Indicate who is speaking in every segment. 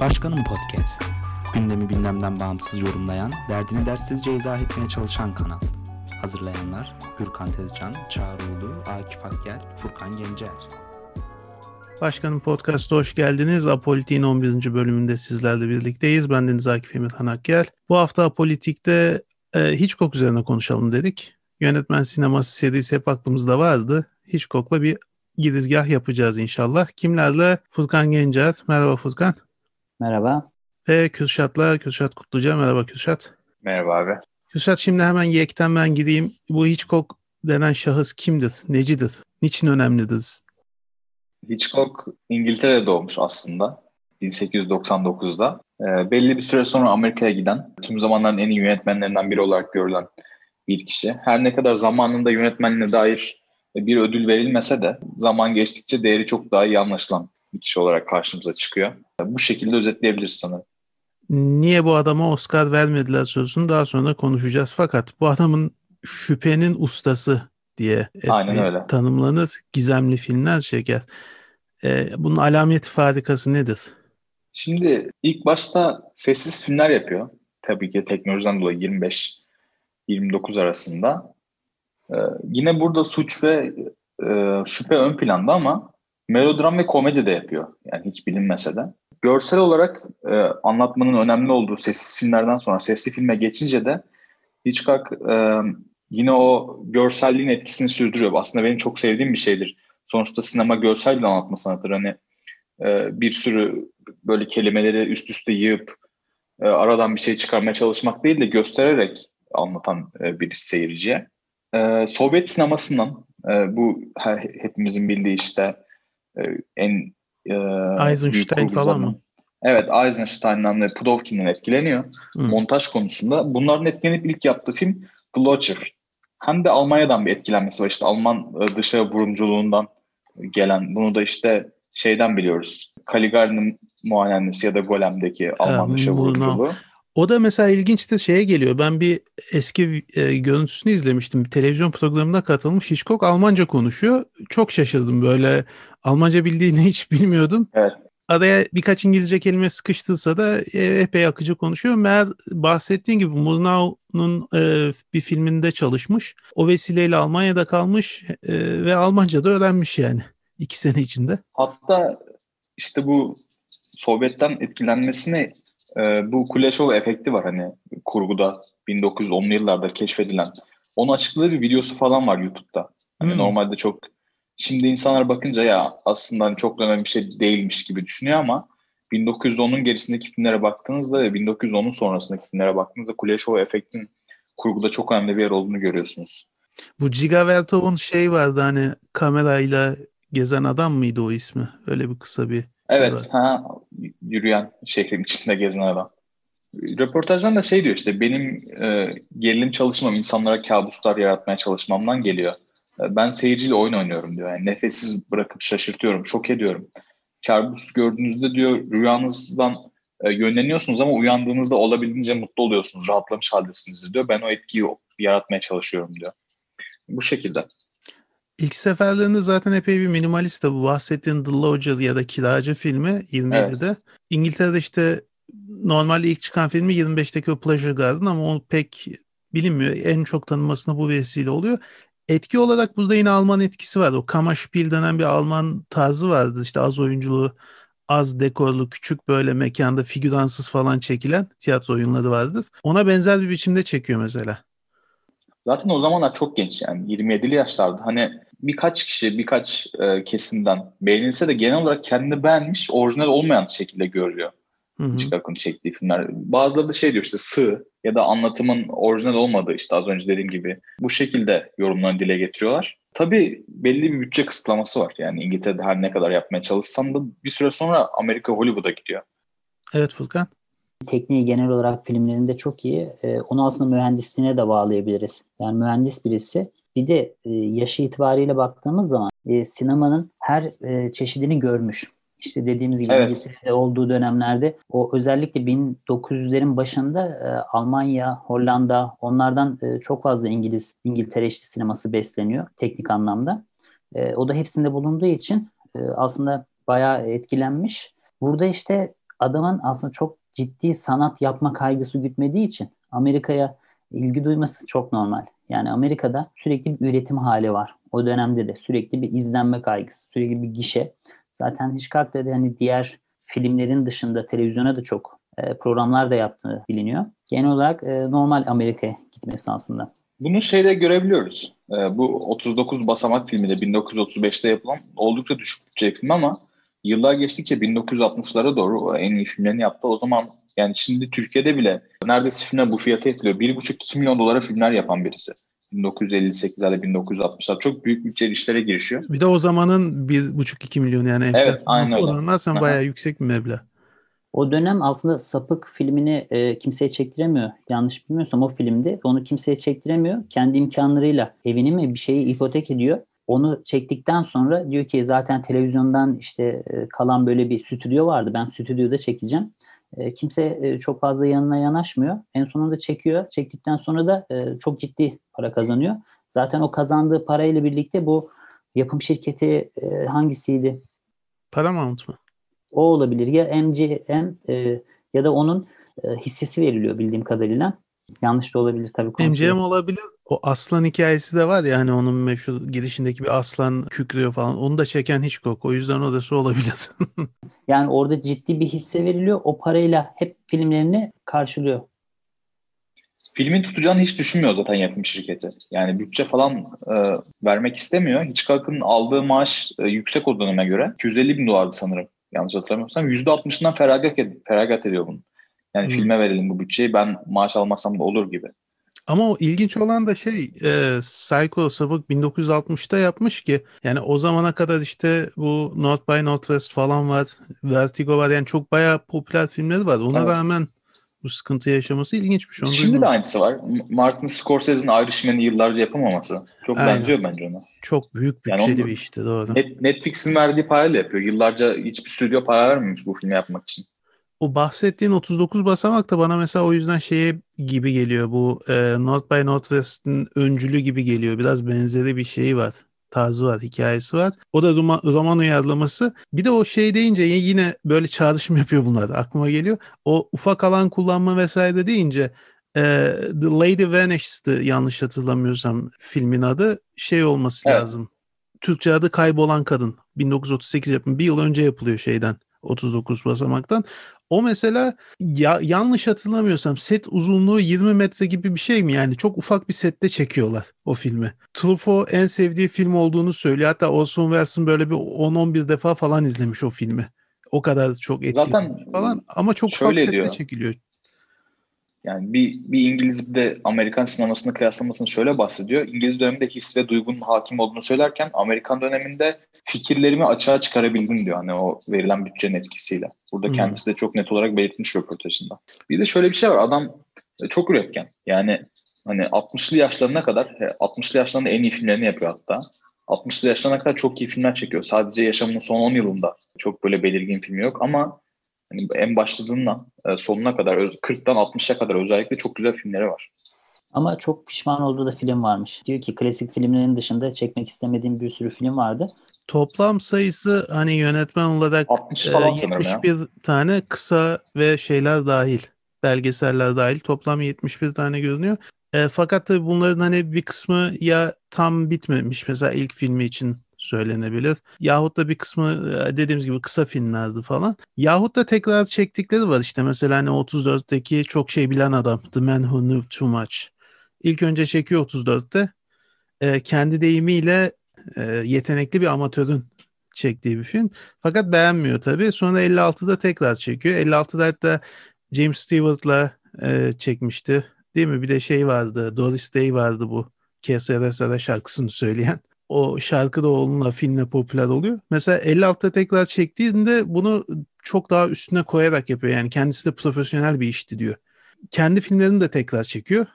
Speaker 1: Başkanım Podcast. Gündemi gündemden bağımsız yorumlayan, derdini dersizce izah etmeye çalışan kanal. Hazırlayanlar Gürkan Tezcan, Çağrı Ulu, Akif Akgel, Furkan Gencer.
Speaker 2: Başkanım Podcast'a hoş geldiniz. Apolitik'in 11. bölümünde sizlerle birlikteyiz. Ben Deniz Akif Emirhan Akgel. Bu hafta Apolitik'te e, Hitchcock üzerine konuşalım dedik. Yönetmen sineması serisi hep aklımızda vardı. Hitchcock'la bir girizgah yapacağız inşallah. Kimlerle? Furkan Gencer. Merhaba Furkan.
Speaker 3: Merhaba.
Speaker 2: Ve Kürşat'la Kürşat Kutluca. Merhaba Kürşat.
Speaker 4: Merhaba abi.
Speaker 2: Kürşat şimdi hemen yekten ben gideyim. Bu Hitchcock denen şahıs kimdir? Necidir? Niçin önemlidir?
Speaker 4: Hitchcock İngiltere'de doğmuş aslında. 1899'da. E, belli bir süre sonra Amerika'ya giden, tüm zamanların en iyi yönetmenlerinden biri olarak görülen bir kişi. Her ne kadar zamanında yönetmenliğine dair bir ödül verilmese de zaman geçtikçe değeri çok daha iyi anlaşılan bir kişi olarak karşımıza çıkıyor. Bu şekilde özetleyebiliriz sanırım.
Speaker 2: Niye bu adama Oscar vermediler sözünü daha sonra konuşacağız. Fakat bu adamın şüphenin ustası diye
Speaker 4: Aynen öyle.
Speaker 2: tanımlanır. Gizemli filmler çeker. Ee, bunun alameti farikası nedir?
Speaker 4: Şimdi ilk başta sessiz filmler yapıyor. Tabii ki teknolojiden dolayı 25-29 arasında. Ee, yine burada suç ve e, şüphe ön planda ama melodram ve komedi de yapıyor. Yani hiç bilinmese de. Görsel olarak e, anlatmanın önemli olduğu sessiz filmlerden sonra sesli filme geçince de Hitchcock e, yine o görselliğin etkisini sürdürüyor. Aslında benim çok sevdiğim bir şeydir. Sonuçta sinema görsel bir anlatma sanatıdır. Hani e, bir sürü böyle kelimeleri üst üste yığıp e, aradan bir şey çıkarmaya çalışmak değil de göstererek anlatan e, bir seyirciye. E, Sovyet sinemasından e, bu hepimizin bildiği işte en e,
Speaker 2: Eisenstein falan mı?
Speaker 4: Evet Eisenstein'dan ve Pudovkin'den etkileniyor. Hı. Montaj konusunda. Bunların etkilenip ilk yaptığı film Blotcher. Hem de Almanya'dan bir etkilenmesi var. İşte Alman e, dışarı vurumculuğundan gelen. Bunu da işte şeyden biliyoruz. Caligari'nin muayenesi ya da Golem'deki Alman dışarı vurumculuğu.
Speaker 2: O da mesela ilginç de şeye geliyor. Ben bir eski e, görüntüsünü izlemiştim. Televizyon programına katılmış. Hitchcock Almanca konuşuyor. Çok şaşırdım böyle. Almanca bildiğini hiç bilmiyordum.
Speaker 4: Evet.
Speaker 2: Araya birkaç İngilizce kelime sıkıştıysa da e, epey akıcı konuşuyor. Meğer bahsettiğin gibi Murnau'nun e, bir filminde çalışmış. O vesileyle Almanya'da kalmış e, ve Almanca da öğrenmiş yani iki sene içinde.
Speaker 4: Hatta işte bu Sovyet'ten etkilenmesine e, bu Kuleshov efekti var hani kurguda 1910'lu yıllarda keşfedilen. Onu açıkladığı bir videosu falan var YouTube'da. Hani hmm. normalde çok şimdi insanlar bakınca ya aslında hani çok önemli bir şey değilmiş gibi düşünüyor ama 1910'un gerisindeki filmlere baktığınızda ve 1910'un sonrasındaki filmlere baktığınızda Kuleshov efektin kurguda çok önemli bir yer olduğunu görüyorsunuz.
Speaker 2: Bu Giga Vertov'un şey vardı hani kamerayla gezen adam mıydı o ismi? Öyle bir kısa bir
Speaker 4: Evet, ha, yürüyen şehrin içinde gezen adam. Röportajdan da şey diyor işte benim e, gerilim çalışmam insanlara kabuslar yaratmaya çalışmamdan geliyor. E, ben seyirciyle oyun oynuyorum diyor. Yani nefessiz bırakıp şaşırtıyorum, şok ediyorum. Kabus gördüğünüzde diyor rüyanızdan e, yönleniyorsunuz ama uyandığınızda olabildiğince mutlu oluyorsunuz, rahatlamış haldesiniz diyor. Ben o etkiyi yaratmaya çalışıyorum diyor. Bu şekilde.
Speaker 2: İlk seferlerinde zaten epey bir minimalist bu bahsettiğin The Lodger ya da Kiracı filmi 27'de. Evet. İngiltere'de işte normalde ilk çıkan filmi 25'teki o Pleasure Garden ama o pek bilinmiyor. En çok tanınmasına bu vesile oluyor. Etki olarak burada yine Alman etkisi var. O Kammerspiel denen bir Alman tarzı vardı. İşte az oyunculuğu, az dekorlu, küçük böyle mekanda figüransız falan çekilen tiyatro oyunları vardır. Ona benzer bir biçimde çekiyor mesela.
Speaker 4: Zaten o zamanlar çok genç yani 27'li yaşlarda. Hani birkaç kişi, birkaç e, kesimden beğenilse de genel olarak kendini beğenmiş, orijinal olmayan şekilde görülüyor. Hitchcock'ın çektiği filmler. Bazıları da şey diyor işte sığ ya da anlatımın orijinal olmadığı işte az önce dediğim gibi bu şekilde yorumlarını dile getiriyorlar. Tabii belli bir bütçe kısıtlaması var. Yani İngiltere'de her ne kadar yapmaya çalışsan da bir süre sonra Amerika Hollywood'a gidiyor.
Speaker 2: Evet Furkan.
Speaker 3: Tekniği genel olarak filmlerinde çok iyi. Ee, onu aslında mühendisliğine de bağlayabiliriz. Yani mühendis birisi bir de e, yaşı itibariyle baktığımız zaman e, sinemanın her e, çeşidini görmüş. İşte dediğimiz gibi evet. İngiltere'de olduğu dönemlerde o özellikle 1900'lerin başında e, Almanya, Hollanda onlardan e, çok fazla İngiliz, İngiltere işte sineması besleniyor teknik anlamda. E, o da hepsinde bulunduğu için e, aslında bayağı etkilenmiş. Burada işte adamın aslında çok ciddi sanat yapma kaygısı gütmediği için Amerika'ya ilgi duyması çok normal. Yani Amerika'da sürekli bir üretim hali var. O dönemde de sürekli bir izlenme kaygısı, sürekli bir gişe. Zaten Hitchcock da hani diğer filmlerin dışında televizyona da çok e, programlar da yaptığı biliniyor. Genel olarak e, normal Amerika'ya gitmesi aslında.
Speaker 4: Bunu şeyde görebiliyoruz. E, bu 39 basamak filmi de 1935'te yapılan oldukça düşük bütçe film ama yıllar geçtikçe 1960'lara doğru en iyi filmlerini yaptı. O zaman yani şimdi Türkiye'de bile neredeyse filmler bu fiyata ediliyor. 1,5-2 milyon dolara filmler yapan birisi. 1958'lerde 1960'lar çok büyük bütçeli işlere girişiyor.
Speaker 2: Bir de o zamanın 1,5-2 milyon yani.
Speaker 4: Evet aynen öyle.
Speaker 2: O sen bayağı yüksek bir meblağ.
Speaker 3: O dönem aslında Sapık filmini e, kimseye çektiremiyor. Yanlış bilmiyorsam o filmde onu kimseye çektiremiyor. Kendi imkanlarıyla evini mi bir şeyi ipotek ediyor. Onu çektikten sonra diyor ki zaten televizyondan işte e, kalan böyle bir stüdyo vardı. Ben stüdyoda çekeceğim. E, kimse e, çok fazla yanına yanaşmıyor. En sonunda çekiyor. Çektikten sonra da e, çok ciddi para kazanıyor. Zaten o kazandığı parayla birlikte bu yapım şirketi e, hangisiydi?
Speaker 2: Paramount mu?
Speaker 3: O olabilir. Ya MGM e, ya da onun e, hissesi veriliyor bildiğim kadarıyla. Yanlış da olabilir tabii.
Speaker 2: MGM olabilir. O aslan hikayesi de var ya hani onun meşhur girişindeki bir aslan kükrüyor falan. Onu da çeken hiç Hitchcock. O yüzden odası olabilir.
Speaker 3: yani orada ciddi bir hisse veriliyor. O parayla hep filmlerini karşılıyor.
Speaker 4: Filmin tutacağını hiç düşünmüyor zaten yapım şirketi. Yani bütçe falan e, vermek istemiyor. Hitchcock'ın aldığı maaş e, yüksek o döneme göre. 250 bin dolardı sanırım. Yanlış hatırlamıyorsam. %60'ından feragat, ed- feragat ediyor bunu. Yani hmm. filme verelim bu bütçeyi ben maaş almasam da olur gibi.
Speaker 2: Ama o ilginç olan da şey e, Psycho Sabık 1960'ta yapmış ki yani o zamana kadar işte bu North by Northwest falan var. Vertigo var yani çok bayağı popüler filmleri var. Ona evet. rağmen bu sıkıntı yaşaması ilginçmiş.
Speaker 4: Onu Şimdi de aynısı var. Martin Scorsese'nin Irishman'i yıllarca yapamaması. Çok Aynen. benziyor bence ona.
Speaker 2: Çok büyük bütçeli yani bir işti doğru.
Speaker 4: Netflix'in verdiği parayla yapıyor. Yıllarca hiçbir stüdyo para vermemiş bu filmi yapmak için
Speaker 2: o bahsettiğin 39 basamak da bana mesela o yüzden şeye gibi geliyor. Bu e, North by Northwest'in öncülü gibi geliyor. Biraz benzeri bir şeyi var. Tarzı var, hikayesi var. O da roman, roman uyarlaması. Bir de o şey deyince yine böyle çağrışım yapıyor bunlar. Aklıma geliyor. O ufak alan kullanma vesaire deyince e, The Lady Vanished'ı yanlış hatırlamıyorsam filmin adı. Şey olması evet. lazım. Türkçe adı Kaybolan Kadın. 1938 yapımı. Bir yıl önce yapılıyor şeyden. 39 basamaktan. O mesela ya, yanlış hatırlamıyorsam set uzunluğu 20 metre gibi bir şey mi yani? Çok ufak bir sette çekiyorlar o filmi. Truffaut en sevdiği film olduğunu söylüyor. Hatta Orson Welles'ın böyle bir 10-11 defa falan izlemiş o filmi. O kadar çok etkili Zaten falan ama çok ufak sette diyor. çekiliyor.
Speaker 4: Yani bir, bir İngiliz de Amerikan sinemasını kıyaslamasını şöyle bahsediyor. İngiliz döneminde his ve duygunun hakim olduğunu söylerken Amerikan döneminde fikirlerimi açığa çıkarabildim diyor hani o verilen bütçenin etkisiyle. Burada hmm. kendisi de çok net olarak belirtmiş röportajında. Bir de şöyle bir şey var adam e, çok üretken. Yani hani 60'lı yaşlarına kadar 60'lı e, yaşlarında en iyi filmlerini yapıyor hatta. 60'lı yaşlarına kadar çok iyi filmler çekiyor. Sadece yaşamının son 10 yılında çok böyle belirgin filmi yok ama hani en başladığından e, sonuna kadar 40'tan 60'a kadar özellikle çok güzel filmleri var.
Speaker 3: Ama çok pişman olduğu da film varmış. Diyor ki klasik filmlerin dışında çekmek istemediğim bir sürü film vardı.
Speaker 2: Toplam sayısı hani yönetmen olarak 60 falan e, 71 ya. tane kısa ve şeyler dahil. Belgeseller dahil toplam 71 tane görünüyor. E, fakat tabii bunların hani bir kısmı ya tam bitmemiş mesela ilk filmi için söylenebilir. Yahut da bir kısmı e, dediğimiz gibi kısa filmlerdi falan. Yahut da tekrar çektikleri var işte mesela hani 34'teki çok şey bilen adam The Man Who Knew Too Much. İlk önce çekiyor 34'te. E, kendi deyimiyle e, yetenekli bir amatörün çektiği bir film. Fakat beğenmiyor tabii. Sonra 56'da tekrar çekiyor. 56'da hatta James Stewart'la e, çekmişti. Değil mi? Bir de şey vardı. Doris Day vardı bu. KSRS'de şarkısını söyleyen. O şarkı da onunla filmle popüler oluyor. Mesela 56'da tekrar çektiğinde bunu çok daha üstüne koyarak yapıyor. Yani kendisi de profesyonel bir işti diyor. Kendi filmlerini de tekrar çekiyor.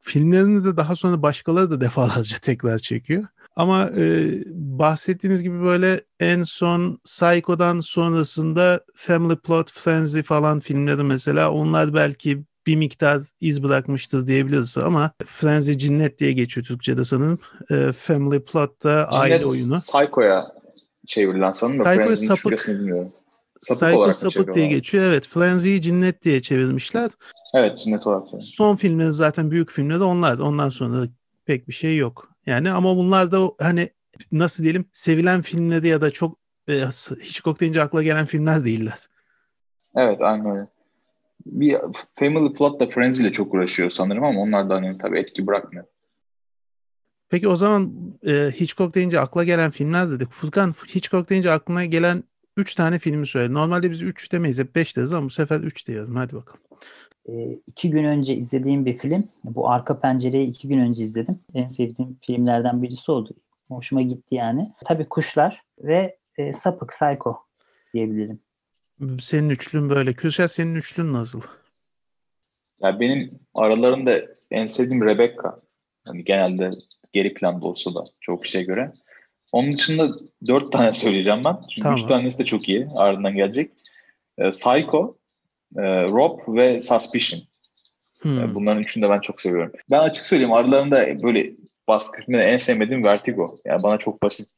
Speaker 2: Filmlerini de daha sonra başkaları da defalarca tekrar çekiyor. Ama e, bahsettiğiniz gibi böyle en son Psycho'dan sonrasında Family Plot Frenzy falan filmleri mesela onlar belki bir miktar iz bırakmıştır diyebiliriz ama Frenzy Cinnet diye geçiyor Türkçe'de sanırım. E, Family Plot da aile oyunu.
Speaker 4: Psycho'ya çevrilen sanırım da
Speaker 2: Psycho'ya sapık, bilmiyorum.
Speaker 4: sapık
Speaker 2: Psycho
Speaker 4: olarak
Speaker 2: sapık diye geçiyor. Evet. Frenzy'yi cinnet diye çevirmişler.
Speaker 4: Evet cinnet olarak. çeviriyorlar.
Speaker 2: Son filmleri zaten büyük filmleri onlar. Ondan sonra pek bir şey yok. Yani ama bunlar da hani nasıl diyelim sevilen filmleri ya da çok e, Hitchcock deyince akla gelen filmler değiller.
Speaker 4: Evet aynen öyle. Bir Family Plot da Friends ile çok uğraşıyor sanırım ama onlar da hani tabii etki bırakmıyor.
Speaker 2: Peki o zaman e, Hitchcock deyince akla gelen filmler dedik. Furkan Hitchcock deyince aklına gelen 3 tane filmi söyle. Normalde biz 3 demeyiz hep 5 deriz ama bu sefer 3 diyelim. Hadi bakalım.
Speaker 3: E, iki gün önce izlediğim bir film. Bu Arka Pencere'yi iki gün önce izledim. En sevdiğim filmlerden birisi oldu. Hoşuma gitti yani. Tabii Kuşlar ve e, Sapık, Psycho diyebilirim.
Speaker 2: Senin üçlün böyle. Kürşat senin üçlün nasıl?
Speaker 4: Ya benim aralarında en sevdiğim Rebecca. Hani genelde geri planda olsa da çok kişiye göre. Onun dışında dört tane söyleyeceğim ben. Çünkü
Speaker 2: Tamam.
Speaker 4: üç tanesi de çok iyi. Ardından gelecek. Ee, Psycho, e, Rob ve Suspicion.
Speaker 2: Hmm.
Speaker 4: Ee, Bunların üçünü de ben çok seviyorum. Ben açık söyleyeyim aralarında böyle baskı en sevmediğim Vertigo. Yani bana çok basit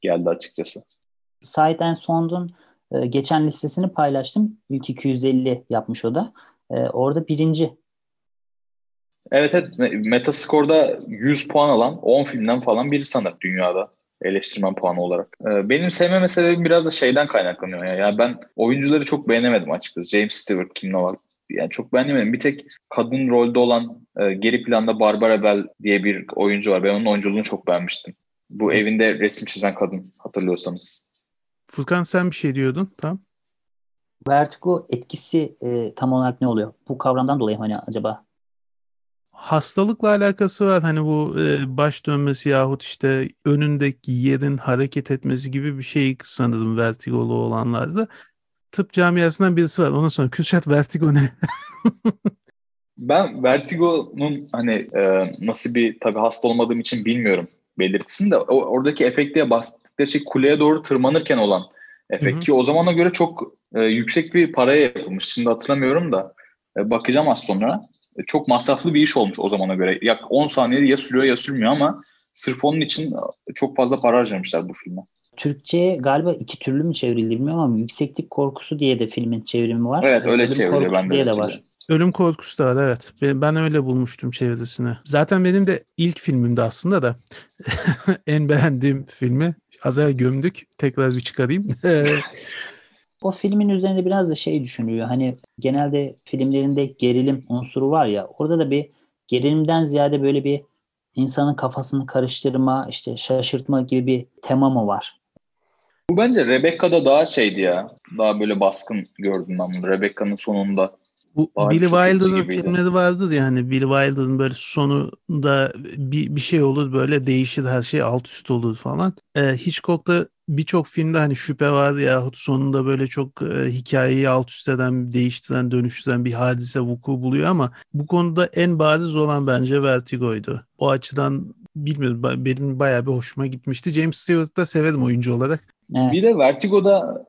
Speaker 4: geldi açıkçası.
Speaker 3: Sight and Sound'un e, geçen listesini paylaştım. İlk 250 yapmış o da. E, orada birinci.
Speaker 4: Evet evet Metascore'da 100 puan alan 10 filmden falan biri sanır dünyada eleştirmen puanı olarak. Ee, Benim sevmeme sebebim biraz da şeyden kaynaklanıyor. Ya. Yani ben oyuncuları çok beğenemedim açıkçası. James Stewart, Kim Novak yani çok beğenemedim. Bir tek kadın rolde olan e, geri planda Barbara Bell diye bir oyuncu var. Ben onun oyunculuğunu çok beğenmiştim. Bu evinde resim çizen kadın hatırlıyorsanız.
Speaker 2: Furkan sen bir şey diyordun. Tamam.
Speaker 3: Vertigo etkisi e, tam olarak ne oluyor? Bu kavramdan dolayı mı hani acaba?
Speaker 2: Hastalıkla alakası var. Hani bu e, baş dönmesi yahut işte önündeki yerin hareket etmesi gibi bir şey sanırım vertigolu olanlarda. Tıp camiasından birisi var. Ondan sonra Kürşat vertigo ne?
Speaker 4: Ben Vertigo'nun hani e, nasıl bir tabii hasta olmadığım için bilmiyorum belirtisini de o, oradaki efekte bahsettikleri şey kuleye doğru tırmanırken olan efekt
Speaker 2: Hı hı.
Speaker 4: ki o zamana göre çok e, yüksek bir paraya yapılmış. Şimdi hatırlamıyorum da e, bakacağım az sonra. E, çok masraflı bir iş olmuş o zamana göre. Yak 10 saniyede ya sürüyor ya sürmüyor ama sırf onun için e, çok fazla para harcamışlar bu filme.
Speaker 3: Türkçe'ye galiba iki türlü mü çevrildi bilmiyorum ama yükseklik korkusu diye de filmin çevrimi var.
Speaker 4: Evet öyle
Speaker 3: Ölüm
Speaker 4: çevriliyor
Speaker 3: korkusu
Speaker 4: ben de.
Speaker 3: diye de var.
Speaker 2: Ölüm korkusu da var evet. Ben, öyle bulmuştum çevresini. Zaten benim de ilk filmimdi aslında da. en beğendiğim filmi. Az gömdük. Tekrar bir çıkarayım.
Speaker 3: O filmin üzerinde biraz da şey düşünülüyor. Hani genelde filmlerinde gerilim unsuru var ya. Orada da bir gerilimden ziyade böyle bir insanın kafasını karıştırma, işte şaşırtma gibi bir tema mı var?
Speaker 4: Bu bence Rebecca'da daha şeydi ya. Daha böyle baskın gördüm ben bunu. Rebecca'nın sonunda.
Speaker 2: Bu
Speaker 4: Daha
Speaker 2: Billy Wilder'ın filmleri vardır ya hani Billy Wilder'ın böyle sonunda bir, bir şey olur böyle değişir her şey alt üst olur falan. Ee, Hitchcock'ta birçok filmde hani şüphe var yahut sonunda böyle çok e, hikayeyi alt üst eden, değiştiren, dönüştüren bir hadise vuku buluyor ama bu konuda en bariz olan bence Vertigo'ydu. O açıdan bilmiyorum benim bayağı bir hoşuma gitmişti. James Stewart'ı da severim oyuncu olarak.
Speaker 3: Evet.
Speaker 4: Bir de Vertigo'da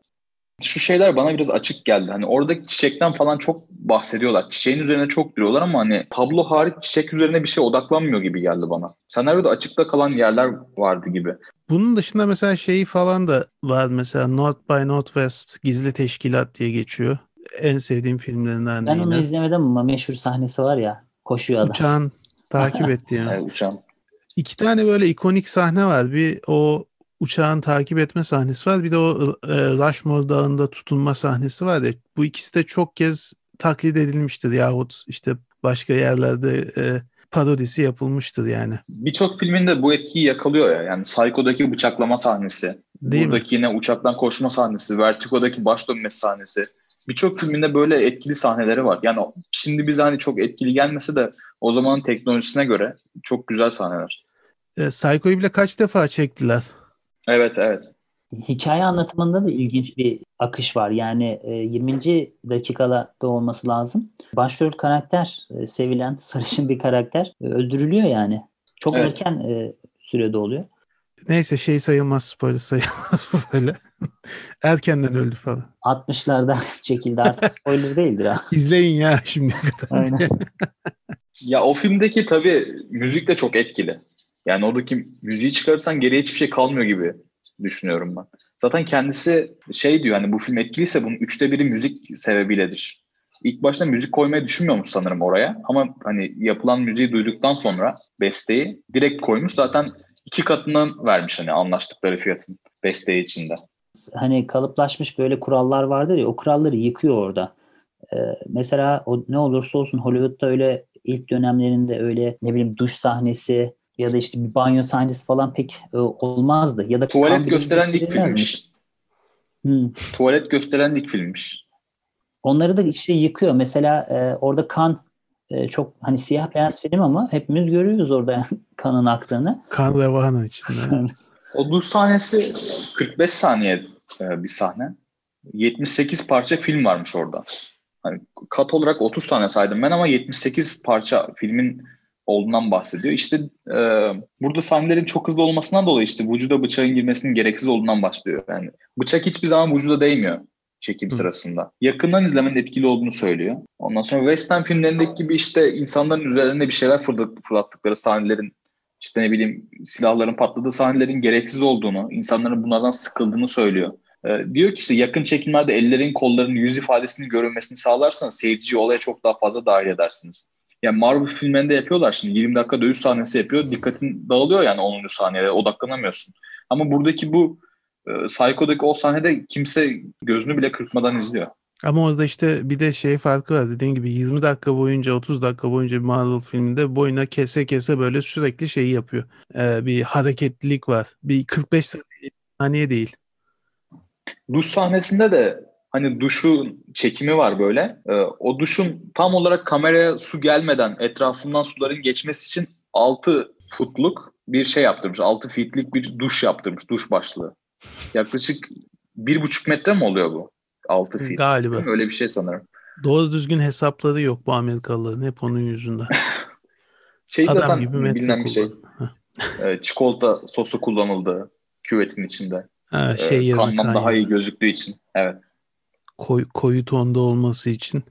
Speaker 4: şu şeyler bana biraz açık geldi. Hani oradaki çiçekten falan çok bahsediyorlar. Çiçeğin üzerine çok duruyorlar ama hani tablo hariç çiçek üzerine bir şey odaklanmıyor gibi geldi bana. Senaryoda açıkta kalan yerler vardı gibi.
Speaker 2: Bunun dışında mesela şeyi falan da var mesela North by Northwest Gizli Teşkilat diye geçiyor. En sevdiğim filmlerinden
Speaker 3: Ben onu izlemedim ama meşhur sahnesi var ya. Koşuyor adam.
Speaker 2: Uçağın takip etti yani.
Speaker 4: Uçağın.
Speaker 2: İki tane böyle ikonik sahne var. Bir o uçağın takip etme sahnesi var. Bir de o e, Rushmore Dağı'nda tutunma sahnesi var ya. Bu ikisi de çok kez taklit edilmiştir yahut işte başka yerlerde e, parodisi yapılmıştır yani.
Speaker 4: Birçok filminde bu etkiyi yakalıyor ya. Yani Psycho'daki bıçaklama sahnesi.
Speaker 2: Değil mi?
Speaker 4: buradaki yine uçaktan koşma sahnesi. Vertigo'daki baş dönmesi sahnesi. Birçok filminde böyle etkili sahneleri var. Yani şimdi bize hani çok etkili gelmese de o zamanın teknolojisine göre çok güzel sahneler.
Speaker 2: E, Psycho'yu bile kaç defa çektiler?
Speaker 4: Evet evet.
Speaker 3: Hikaye anlatımında da ilginç bir akış var. Yani e, 20. dakikada olması lazım. Başrol karakter, e, sevilen sarışın bir karakter e, öldürülüyor yani. Çok
Speaker 4: Evet.
Speaker 3: erken e, sürede oluyor.
Speaker 2: Neyse şey sayılmaz spoiler sayılmaz böyle. Erkenden öldü falan.
Speaker 3: 60'larda çekildi artık spoiler değildir ha.
Speaker 2: İzleyin ya şimdi kadar.
Speaker 3: Aynen.
Speaker 4: Ya o filmdeki tabii müzik de çok etkili. Yani oradaki müziği çıkarırsan geriye hiçbir şey kalmıyor gibi düşünüyorum ben. Zaten kendisi şey diyor hani bu film etkiliyse bunun üçte biri müzik sebebiyledir. İlk başta müzik koymayı düşünmüyormuş sanırım oraya ama hani yapılan müziği duyduktan sonra besteyi direkt koymuş zaten iki katından vermiş hani anlaştıkları fiyatın besteyi içinde.
Speaker 3: Hani kalıplaşmış böyle kurallar vardır ya o kuralları yıkıyor orada. Ee, mesela o ne olursa olsun Hollywood'da öyle ilk dönemlerinde öyle ne bileyim duş sahnesi ya da işte bir banyo sahnesi falan pek e, olmazdı. Ya da
Speaker 4: tuvalet gösteren ilk filmmiş. Hmm. Tuvalet gösteren ilk filmmiş.
Speaker 3: Onları da işte yıkıyor. Mesela e, orada kan e, çok hani siyah beyaz film ama hepimiz görüyoruz orada kanın aktığını.
Speaker 2: Kan revanın içinde.
Speaker 4: o duş sahnesi 45 saniye e, bir sahne. 78 parça film varmış orada. Hani kat olarak 30 tane saydım ben ama 78 parça filmin olduğundan bahsediyor. İşte e, burada sahnelerin çok hızlı olmasından dolayı işte vücuda bıçağın girmesinin gereksiz olduğundan başlıyor. Yani bıçak hiçbir zaman vücuda değmiyor çekim Hı. sırasında. Yakından izlemenin etkili olduğunu söylüyor. Ondan sonra western filmlerindeki gibi işte insanların üzerine bir şeyler fırlattıkları sahnelerin işte ne bileyim silahların patladığı sahnelerin gereksiz olduğunu, insanların bunlardan sıkıldığını söylüyor. Ee, diyor ki işte yakın çekimlerde ellerin, kolların, yüz ifadesinin görünmesini sağlarsanız seyirciyi olaya çok daha fazla dahil edersiniz. Yani Marvel filmlerinde yapıyorlar şimdi 20 dakika dövüş sahnesi yapıyor. Dikkatin dağılıyor yani 10. saniyede odaklanamıyorsun. Ama buradaki bu e, Psycho'daki o sahnede kimse gözünü bile kırpmadan izliyor.
Speaker 2: Ama orada işte bir de şey farkı var. Dediğim gibi 20 dakika boyunca 30 dakika boyunca bir Marvel filminde boyuna kese kese böyle sürekli şeyi yapıyor. Ee, bir hareketlilik var. Bir 45 saniye değil.
Speaker 4: Duş sahnesinde de hani duşun çekimi var böyle. Ee, o duşun tam olarak kameraya su gelmeden etrafından suların geçmesi için 6 futluk bir şey yaptırmış. 6 fitlik bir duş yaptırmış. Duş başlığı. Yaklaşık bir buçuk metre mi oluyor bu? 6 feet.
Speaker 2: Galiba.
Speaker 4: Öyle bir şey sanırım.
Speaker 2: Doğru düzgün hesapları yok bu Amerikalıların. Hep onun yüzünden.
Speaker 4: şey Adam zaten gibi bilinen bir şey. Ee, çikolata sosu kullanıldı küvetin içinde.
Speaker 2: Ha, ee, şey
Speaker 4: ee, kandan kan daha iyi gözüktüğü için. Evet.
Speaker 2: Koy, koyu tonda olması için.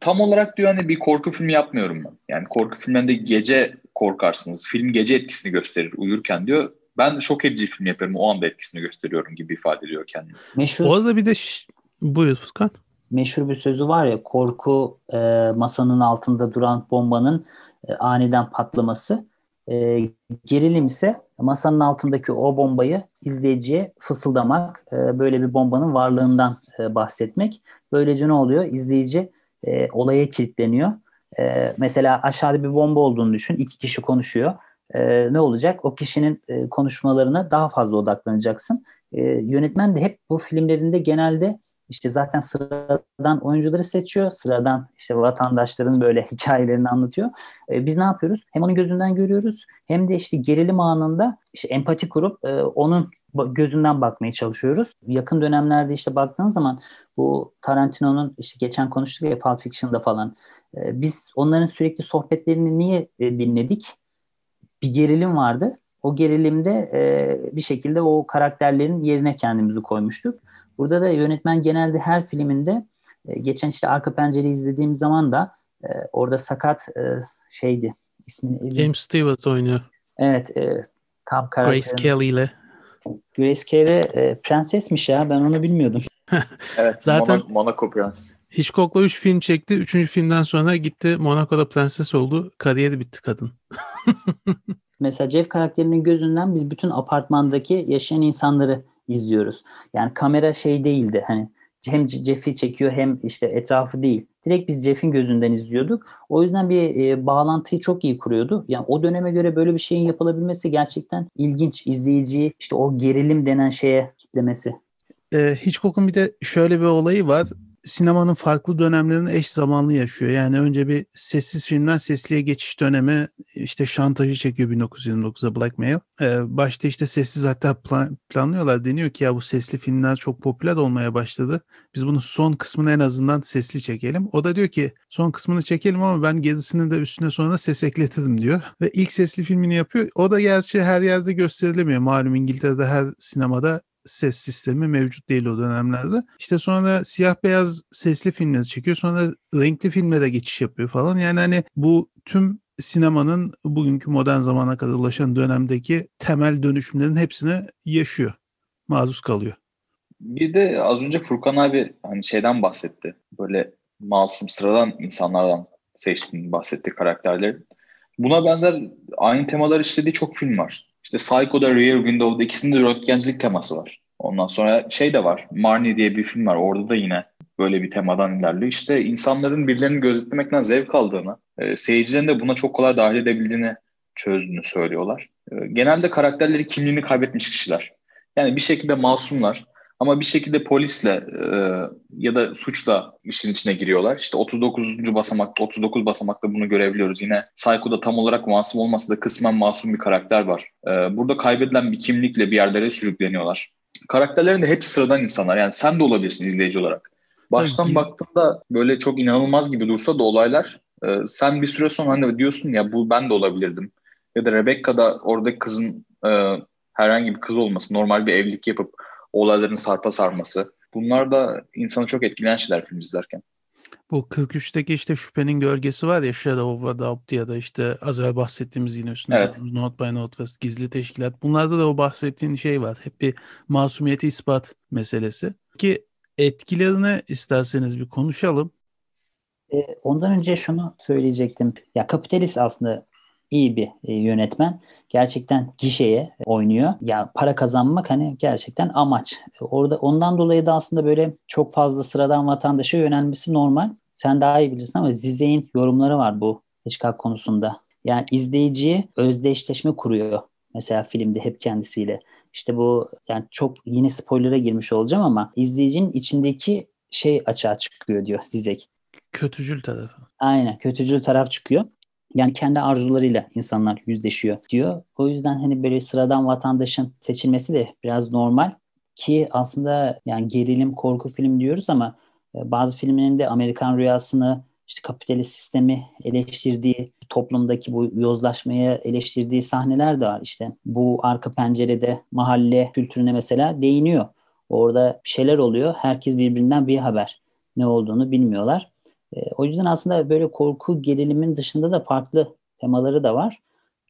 Speaker 4: Tam olarak diyor hani bir korku filmi yapmıyorum ben. Yani korku filmlerinde gece korkarsınız. Film gece etkisini gösterir uyurken diyor ben şok edici film yapıyorum o anda etkisini gösteriyorum gibi ifade ediyor kendini.
Speaker 2: Meşhur, o da bir de ş- buyur Furkan.
Speaker 3: Meşhur bir sözü var ya korku e, masanın altında duran bombanın e, aniden patlaması. E, gerilim ise masanın altındaki o bombayı izleyiciye fısıldamak, e, böyle bir bombanın varlığından e, bahsetmek. Böylece ne oluyor? İzleyici e, olaya kilitleniyor. E, mesela aşağıda bir bomba olduğunu düşün. iki kişi konuşuyor e, ne olacak? O kişinin e, konuşmalarına daha fazla odaklanacaksın. E, yönetmen de hep bu filmlerinde genelde işte zaten sıradan oyuncuları seçiyor. Sıradan işte vatandaşların böyle hikayelerini anlatıyor. E, biz ne yapıyoruz? Hem onun gözünden görüyoruz hem de işte gerilim anında işte empati kurup e, onun gözünden bakmaya çalışıyoruz. Yakın dönemlerde işte baktığınız zaman bu Tarantino'nun işte geçen konuştuk ya Pulp Fiction'da falan e, biz onların sürekli sohbetlerini niye e, dinledik? bir gerilim vardı. O gerilimde e, bir şekilde o karakterlerin yerine kendimizi koymuştuk. Burada da yönetmen genelde her filminde e, geçen işte arka pencere izlediğim zaman da e, orada sakat e, şeydi ismini
Speaker 2: James Stewart oynuyor.
Speaker 3: Evet e, tam
Speaker 2: karakter. Grace Kelly ile.
Speaker 3: Grace Kelly e, prensesmiş ya ben onu bilmiyordum.
Speaker 4: evet zaten Monaco, Monaco prenses.
Speaker 2: Hitchcock'la 3 film çekti. 3. filmden sonra gitti Monaco'da prenses oldu. Kariyeri bitti kadın.
Speaker 3: Mesela Jeff karakterinin gözünden biz bütün apartmandaki yaşayan insanları izliyoruz. Yani kamera şey değildi hani hem Jeff'i çekiyor hem işte etrafı değil. Direkt biz Jeff'in gözünden izliyorduk. O yüzden bir e, bağlantıyı çok iyi kuruyordu. Yani o döneme göre böyle bir şeyin yapılabilmesi gerçekten ilginç. İzleyiciyi işte o gerilim denen şeye kitlemesi.
Speaker 2: Ee, Hitchcock'un bir de şöyle bir olayı var sinemanın farklı dönemlerini eş zamanlı yaşıyor. Yani önce bir sessiz filmden sesliye geçiş dönemi işte şantajı çekiyor 1929'da Blackmail. Ee, başta işte sessiz hatta plan, planlıyorlar. Deniyor ki ya bu sesli filmler çok popüler olmaya başladı. Biz bunun son kısmını en azından sesli çekelim. O da diyor ki son kısmını çekelim ama ben gerisini de üstüne sonra ses ekletirim diyor. Ve ilk sesli filmini yapıyor. O da gerçi her yerde gösterilemiyor. Malum İngiltere'de her sinemada ses sistemi mevcut değil o dönemlerde. İşte sonra siyah beyaz sesli filmleri çekiyor. Sonra renkli filmlere geçiş yapıyor falan. Yani hani bu tüm sinemanın bugünkü modern zamana kadar ulaşan dönemdeki temel dönüşümlerin hepsini yaşıyor. maruz kalıyor.
Speaker 4: Bir de az önce Furkan abi hani şeyden bahsetti. Böyle masum sıradan insanlardan seçtiğini bahsetti karakterlerin. Buna benzer aynı temalar işlediği çok film var. İşte Psycho'da Rear Window'da ikisinde röntgencilik teması var. Ondan sonra şey de var. Marnie diye bir film var. Orada da yine böyle bir temadan ilerliyor. İşte insanların birilerini gözetlemekten zevk aldığını, e, seyircilerin de buna çok kolay dahil edebildiğini çözdüğünü söylüyorlar. E, genelde karakterleri kimliğini kaybetmiş kişiler. Yani bir şekilde masumlar ama bir şekilde polisle e, ya da suçla işin içine giriyorlar. İşte 39. basamakta, 39 basamakta bunu görebiliyoruz. Yine Psycho'da tam olarak masum olmasa da kısmen masum bir karakter var. E, burada kaybedilen bir kimlikle bir yerlere sürükleniyorlar. Karakterlerin de hepsi sıradan insanlar. Yani sen de olabilirsin izleyici olarak. Baştan Tabii. baktığında böyle çok inanılmaz gibi dursa da olaylar e, sen bir süre sonra hani diyorsun ya bu ben de olabilirdim. Ya da Rebecca da oradaki kızın e, herhangi bir kız olması, normal bir evlilik yapıp olayların sarpa sarması. Bunlar da insanı çok etkileyen şeyler film izlerken.
Speaker 2: Bu 43'teki işte şüphenin gölgesi var ya Shadow of a Doubt ya da işte az evvel bahsettiğimiz yine üstünde
Speaker 4: evet.
Speaker 2: Not by Northwest gizli teşkilat. Bunlarda da o bahsettiğin şey var. Hep bir masumiyeti ispat meselesi. Ki etkilerini isterseniz bir konuşalım.
Speaker 3: E, ondan önce şunu söyleyecektim. Ya kapitalist aslında iyi bir e, yönetmen. Gerçekten gişeye oynuyor. Ya para kazanmak hani gerçekten amaç. Orada ondan dolayı da aslında böyle çok fazla sıradan vatandaşa yönelmesi normal. Sen daha iyi bilirsin ama Zizek'in yorumları var bu Hitchcock konusunda. Yani izleyiciye özdeşleşme kuruyor. Mesela filmde hep kendisiyle. İşte bu yani çok yine spoiler'a girmiş olacağım ama izleyicinin içindeki şey açığa çıkıyor diyor Zizek.
Speaker 2: Kötücül tarafı.
Speaker 3: Aynen kötücül taraf çıkıyor. Yani kendi arzularıyla insanlar yüzleşiyor diyor. O yüzden hani böyle sıradan vatandaşın seçilmesi de biraz normal ki aslında yani gerilim korku film diyoruz ama e, bazı filmlerin de Amerikan rüyasını işte kapitalist sistemi eleştirdiği, toplumdaki bu yozlaşmaya eleştirdiği sahneler de var. İşte bu arka pencerede mahalle kültürüne mesela değiniyor. Orada şeyler oluyor. Herkes birbirinden bir haber. Ne olduğunu bilmiyorlar. E, o yüzden aslında böyle korku gerilimin dışında da farklı temaları da var.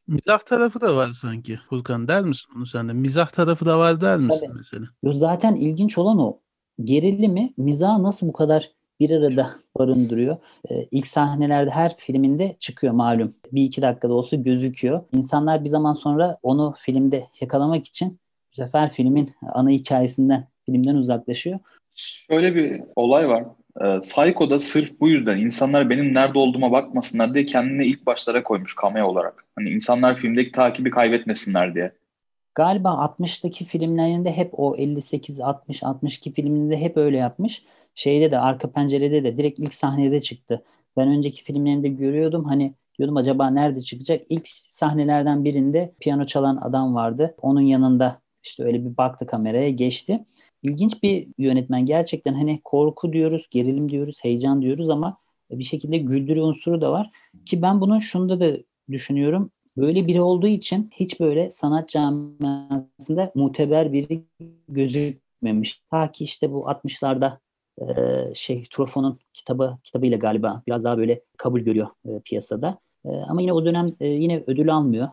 Speaker 2: Mizah tarafı da var sanki Furkan der misin onu sen de? Mizah tarafı da var der misin Tabii. mesela?
Speaker 3: Yo, zaten ilginç olan o. Gerilimi mizah nasıl bu kadar bir arada barındırıyor. Ee, ilk sahnelerde her filminde çıkıyor malum. Bir iki dakikada olsa gözüküyor. İnsanlar bir zaman sonra onu filmde yakalamak için bu sefer filmin ana hikayesinden, filmden uzaklaşıyor.
Speaker 4: Şöyle bir olay var. Ee, Psycho'da sırf bu yüzden insanlar benim nerede olduğuma bakmasınlar diye kendini ilk başlara koymuş cameo olarak. Hani insanlar filmdeki takibi kaybetmesinler diye.
Speaker 3: Galiba 60'taki filmlerinde hep o 58, 60, 62 filminde hep öyle yapmış. Şeyde de arka pencerede de direkt ilk sahnede çıktı. Ben önceki filmlerinde görüyordum hani diyordum acaba nerede çıkacak? İlk sahnelerden birinde piyano çalan adam vardı. Onun yanında işte öyle bir baktı kameraya geçti. İlginç bir yönetmen gerçekten hani korku diyoruz, gerilim diyoruz, heyecan diyoruz ama bir şekilde güldürü unsuru da var. Ki ben bunun şunda da düşünüyorum. Böyle biri olduğu için hiç böyle sanat camiasında muteber biri gözükmemiş. Ta ki işte bu 60'larda e, şey Truffaut'un kitabı kitabıyla galiba biraz daha böyle kabul görüyor e, piyasada. E, ama yine o dönem yine ödül almıyor.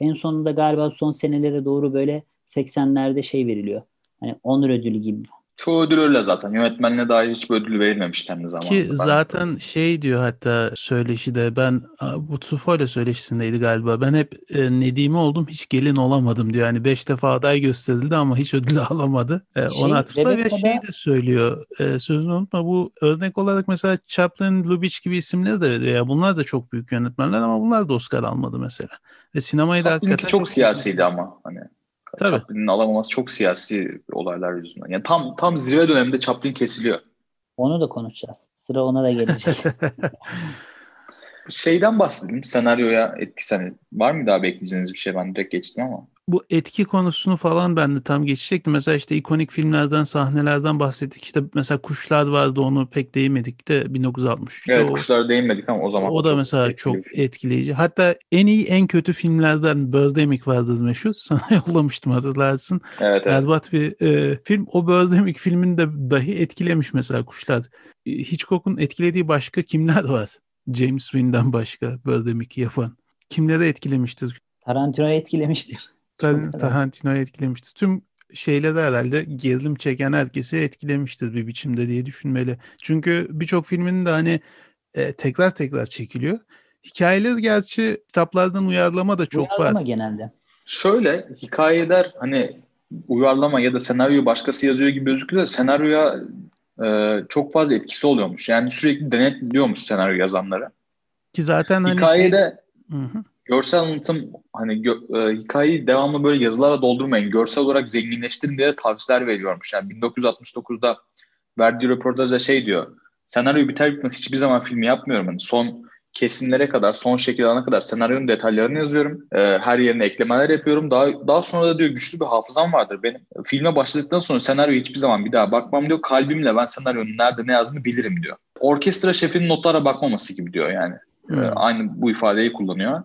Speaker 3: En sonunda galiba son senelere doğru böyle 80'lerde şey veriliyor. Hani onur ödülü gibi
Speaker 4: Çoğu ödül öyle zaten. Yönetmenine dair hiçbir ödül verilmemiş kendi zamanında.
Speaker 2: Ki zaten şey diyor hatta söyleşide ben bu Tufoyla söyleşisindeydi galiba. Ben hep e, Nedim'i oldum hiç gelin olamadım diyor. Yani beş defa aday gösterildi ama hiç ödül alamadı. E, şey, ona atıfla ve şey de söylüyor. E, sözünü unutma bu örnek olarak mesela Chaplin, Lubitsch gibi isimleri de veriyor. Ya bunlar da çok büyük yönetmenler ama bunlar da Oscar almadı mesela. Ve sinemayı da hakikaten
Speaker 4: çok, çok siyasiydi ama hani. Tabii. Chaplin'in alamaması çok siyasi olaylar yüzünden. Yani tam tam zirve döneminde Chaplin kesiliyor.
Speaker 3: Onu da konuşacağız. Sıra ona da gelecek.
Speaker 4: Şeyden bahsedelim. Senaryoya etkisi. Hani var mı daha bekleyeceğiniz bir şey? Ben direkt geçtim ama
Speaker 2: bu etki konusunu falan ben de tam geçecektim. Mesela işte ikonik filmlerden, sahnelerden bahsettik. İşte mesela Kuşlar vardı onu pek değinmedik de 1963'te.
Speaker 4: Evet o, Kuşlar değinmedik ama o zaman.
Speaker 2: O da mesela çok etkileyici. Hatta en iyi en kötü filmlerden Birdemic vardı meşhur. Sana yollamıştım hatırlarsın.
Speaker 4: Evet, evet.
Speaker 2: Berbat bir e, film. O Birdemic filmini de dahi etkilemiş mesela Kuşlar. E, Hitchcock'un etkilediği başka kimler var? James Wynn'den başka Birdemic'i yapan. Kimleri etkilemiştir?
Speaker 3: Tarantino'yu etkilemiştir.
Speaker 2: Tarantino'yu etkilemişti. Tüm şeyleri herhalde gerilim çeken herkesi etkilemiştir bir biçimde diye düşünmeli. Çünkü birçok filmin de hani e, tekrar tekrar çekiliyor. Hikayeler gerçi kitaplardan uyarlama da çok
Speaker 3: uyarlama
Speaker 2: var.
Speaker 3: genelde.
Speaker 4: Şöyle hikayeler hani uyarlama ya da senaryoyu başkası yazıyor gibi gözüküyor da senaryoya e, çok fazla etkisi oluyormuş. Yani sürekli denetliyormuş senaryo yazanları.
Speaker 2: Ki zaten hani
Speaker 4: Hikayede
Speaker 2: şey...
Speaker 4: Görsel anlatım hani gö- e, hikayeyi devamlı böyle yazılarla doldurmayın. Görsel olarak zenginleştirin diye tavsiyeler veriyormuş. Yani 1969'da verdiği röportajda şey diyor. Senaryo biter bitmez hiçbir zaman filmi yapmıyorum. Hani son kesimlere kadar, son şekil alana kadar senaryonun detaylarını yazıyorum. E, her yerine eklemeler yapıyorum. Daha daha sonra da diyor güçlü bir hafızam vardır benim. Filme başladıktan sonra senaryo hiçbir zaman bir daha bakmam diyor. Kalbimle ben senaryonun nerede ne yazdığını bilirim diyor. Orkestra şefinin notlara bakmaması gibi diyor yani. E, aynı bu ifadeyi kullanıyor.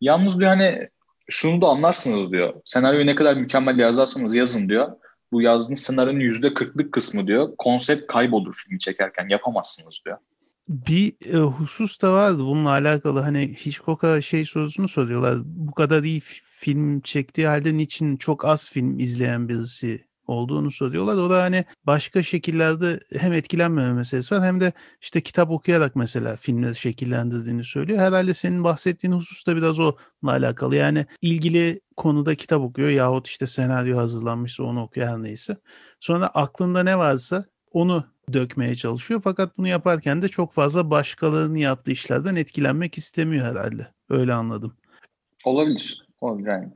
Speaker 4: Yalnız diyor hani şunu da anlarsınız diyor. Senaryoyu ne kadar mükemmel yazarsanız yazın diyor. Bu yazdığınız senaryonun yüzde kırklık kısmı diyor. Konsept kaybolur filmi çekerken yapamazsınız diyor.
Speaker 2: Bir e, husus da vardı bununla alakalı hani Hitchcock'a şey sorusunu soruyorlar. Bu kadar iyi film çektiği halde niçin çok az film izleyen birisi olduğunu soruyorlar. O da hani başka şekillerde hem etkilenmeme meselesi var hem de işte kitap okuyarak mesela filmleri şekillendirdiğini söylüyor. Herhalde senin bahsettiğin husus da biraz onunla alakalı. Yani ilgili konuda kitap okuyor yahut işte senaryo hazırlanmışsa onu okuyor her neyse. Sonra aklında ne varsa onu dökmeye çalışıyor. Fakat bunu yaparken de çok fazla başkalarının yaptığı işlerden etkilenmek istemiyor herhalde. Öyle anladım.
Speaker 4: Olabilir. Olabilir yani.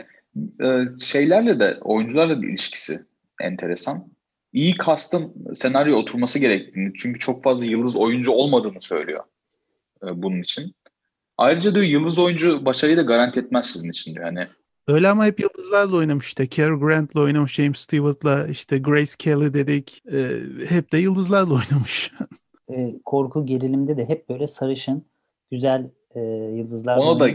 Speaker 4: Ee, şeylerle de oyuncularla da ilişkisi enteresan. İyi kastın senaryo oturması gerektiğini çünkü çok fazla yıldız oyuncu olmadığını söylüyor e, bunun için. Ayrıca diyor yıldız oyuncu başarıyı da garanti etmez sizin için diyor. Yani
Speaker 2: Öyle ama hep yıldızlarla oynamış işte. Cary Grant'la oynamış, James Stewart'la işte Grace Kelly dedik. Ee, hep de yıldızlarla oynamış.
Speaker 3: E, korku gerilimde de hep böyle sarışın, güzel e, yıldızlar.
Speaker 4: onu da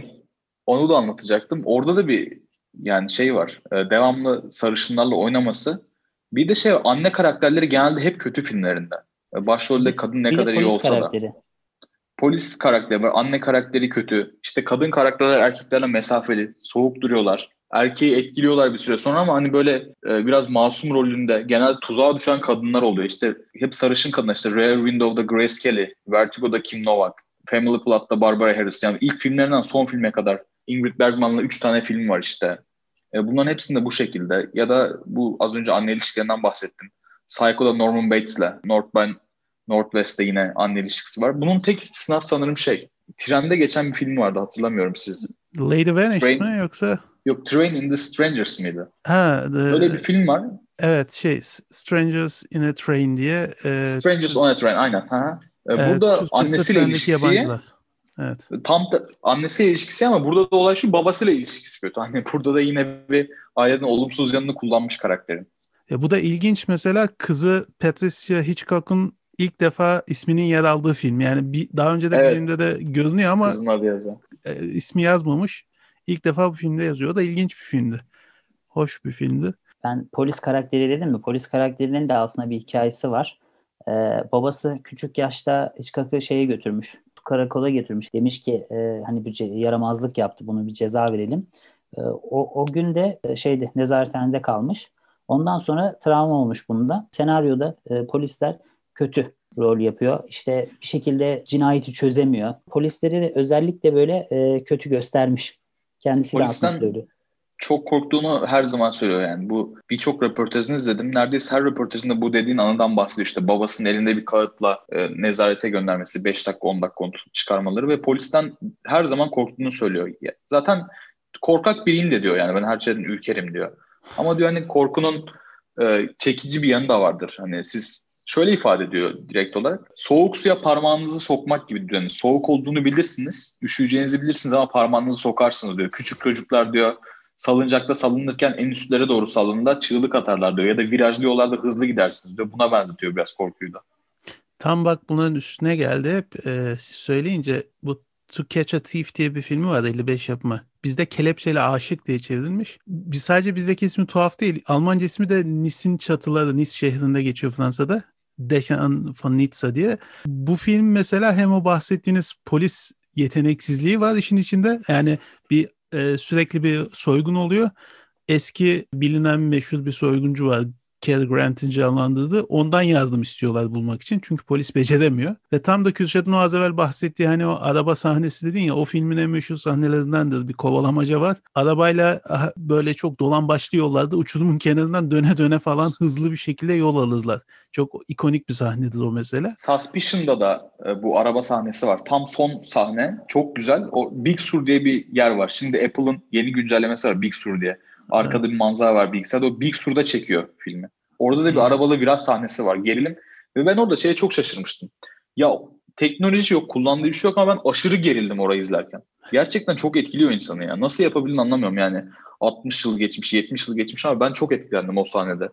Speaker 4: onu da anlatacaktım. Orada da bir yani şey var. e, devamlı sarışınlarla oynaması. Bir de şey anne karakterleri genelde hep kötü filmlerinde. E, Başrolde kadın ne
Speaker 3: Bir
Speaker 4: kadar iyi olsa da. Polis karakteri var. Anne karakteri kötü. İşte kadın karakterler erkeklerle mesafeli. Soğuk duruyorlar. Erkeği etkiliyorlar bir süre sonra ama hani böyle e, biraz masum rolünde genelde tuzağa düşen kadınlar oluyor. İşte hep sarışın kadınlar. İşte Rear Window'da Grace Kelly, Vertigo'da Kim Novak, Family Plot'ta Barbara Harris. Yani ilk filmlerinden son filme kadar Ingrid Bergman'la 3 tane film var işte. E, bunların hepsinde bu şekilde. Ya da bu az önce anne ilişkilerinden bahsettim. Psycho'da Norman Bates'le, North by Northwest'te yine anne ilişkisi var. Bunun tek istisnası sanırım şey. Trende geçen bir film vardı hatırlamıyorum siz.
Speaker 2: Lady Vanish
Speaker 4: Train-
Speaker 2: mi yoksa?
Speaker 4: Yok Train in the Strangers mıydı?
Speaker 2: Ha, the-
Speaker 4: Öyle bir film var.
Speaker 2: evet şey Strangers in a Train diye. E,
Speaker 4: Strangers on a Train aynen. Ha. E, burada
Speaker 2: Türkçesi
Speaker 4: annesiyle ilişkisi.
Speaker 2: Evet.
Speaker 4: tam da annesiyle ilişkisi ama burada da olay şu babasıyla ilişkisi kötü. Hani burada da yine bir ailenin olumsuz yanını kullanmış karakterin.
Speaker 2: Ya bu da ilginç mesela kızı Patricia Hitchcock'un ilk defa isminin yer aldığı film. Yani bir daha önce de
Speaker 4: Evet.
Speaker 2: bir filmde de görünüyor ama
Speaker 4: Kızın adı yazan.
Speaker 2: e, ismi yazmamış. İlk defa bu filmde yazıyor. O da ilginç bir filmdi. Hoş bir filmdi.
Speaker 3: Ben polis karakteri dedim mi? Polis karakterinin de aslında bir hikayesi var. Ee, babası küçük yaşta Hitchcock'ı şeye götürmüş. Karakola götürmüş. Demiş ki e, hani bir ce- yaramazlık yaptı bunu bir ceza verelim. E, o, o gün de e, şeydi nezarethanede kalmış. Ondan sonra travma olmuş bunda. Senaryoda e, polisler kötü rol yapıyor. İşte bir şekilde cinayeti çözemiyor. Polisleri de özellikle böyle e, kötü göstermiş. Kendisi de
Speaker 4: Polisten-
Speaker 3: söylüyor.
Speaker 4: çok korktuğunu her zaman söylüyor yani. Bu birçok röportajını izledim. Neredeyse her röportajında bu dediğin anıdan bahsediyor. İşte babasının elinde bir kağıtla e, nezarete göndermesi, 5 dakika 10 dakika onu çıkarmaları ve polisten her zaman korktuğunu söylüyor. Zaten korkak biriyim de diyor yani ben her şeyden ürkerim diyor. Ama diyor hani korkunun e, çekici bir yanı da vardır. Hani siz şöyle ifade ediyor direkt olarak. Soğuk suya parmağınızı sokmak gibi diyor. Yani soğuk olduğunu bilirsiniz, üşüyeceğinizi bilirsiniz ama parmağınızı sokarsınız diyor. Küçük çocuklar diyor salıncakta salınırken en üstlere doğru salınında çığlık atarlar diyor. Ya da virajlı yollarda hızlı gidersiniz diyor. Buna benzetiyor biraz korkuyu da.
Speaker 2: Tam bak bunların üstüne geldi hep. E, siz söyleyince bu To Catch a Thief diye bir filmi var 55 yapımı. Bizde Kelepçeli Aşık diye çevrilmiş. Biz sadece bizdeki ismi tuhaf değil. Almanca ismi de Nice'in çatıları, Nice şehrinde geçiyor Fransa'da. Dechen von Nizza diye. Bu film mesela hem o bahsettiğiniz polis yeteneksizliği var işin içinde. Yani bir e, sürekli bir soygun oluyor. eski bilinen meşhur bir soyguncu var. Cary Grant'in canlandırdığı ondan yardım istiyorlar bulmak için. Çünkü polis beceremiyor. Ve tam da Kürşat'ın o az evvel bahsettiği hani o araba sahnesi dedin ya o filmin en meşhur sahnelerindendir. Bir kovalamaca var. Arabayla böyle çok dolan başlı yollarda uçurumun kenarından döne döne falan hızlı bir şekilde yol alırlar. Çok ikonik bir sahnedir o mesela.
Speaker 4: Suspicion'da da e, bu araba sahnesi var. Tam son sahne. Çok güzel. O Big Sur diye bir yer var. Şimdi Apple'ın yeni güncellemesi var Big Sur diye. Arkada evet. bir manzara var bilgisayarda. O Big Sur'da çekiyor filmi. Orada da bir hmm. arabalı viraj sahnesi var. Gerilim. Ve ben orada şeye çok şaşırmıştım. Ya teknoloji yok, kullandığı bir şey yok ama ben aşırı gerildim orayı izlerken. Gerçekten çok etkiliyor insanı ya. Nasıl yapabildiğini anlamıyorum yani. 60 yıl geçmiş, 70 yıl geçmiş ama ben çok etkilendim o sahnede.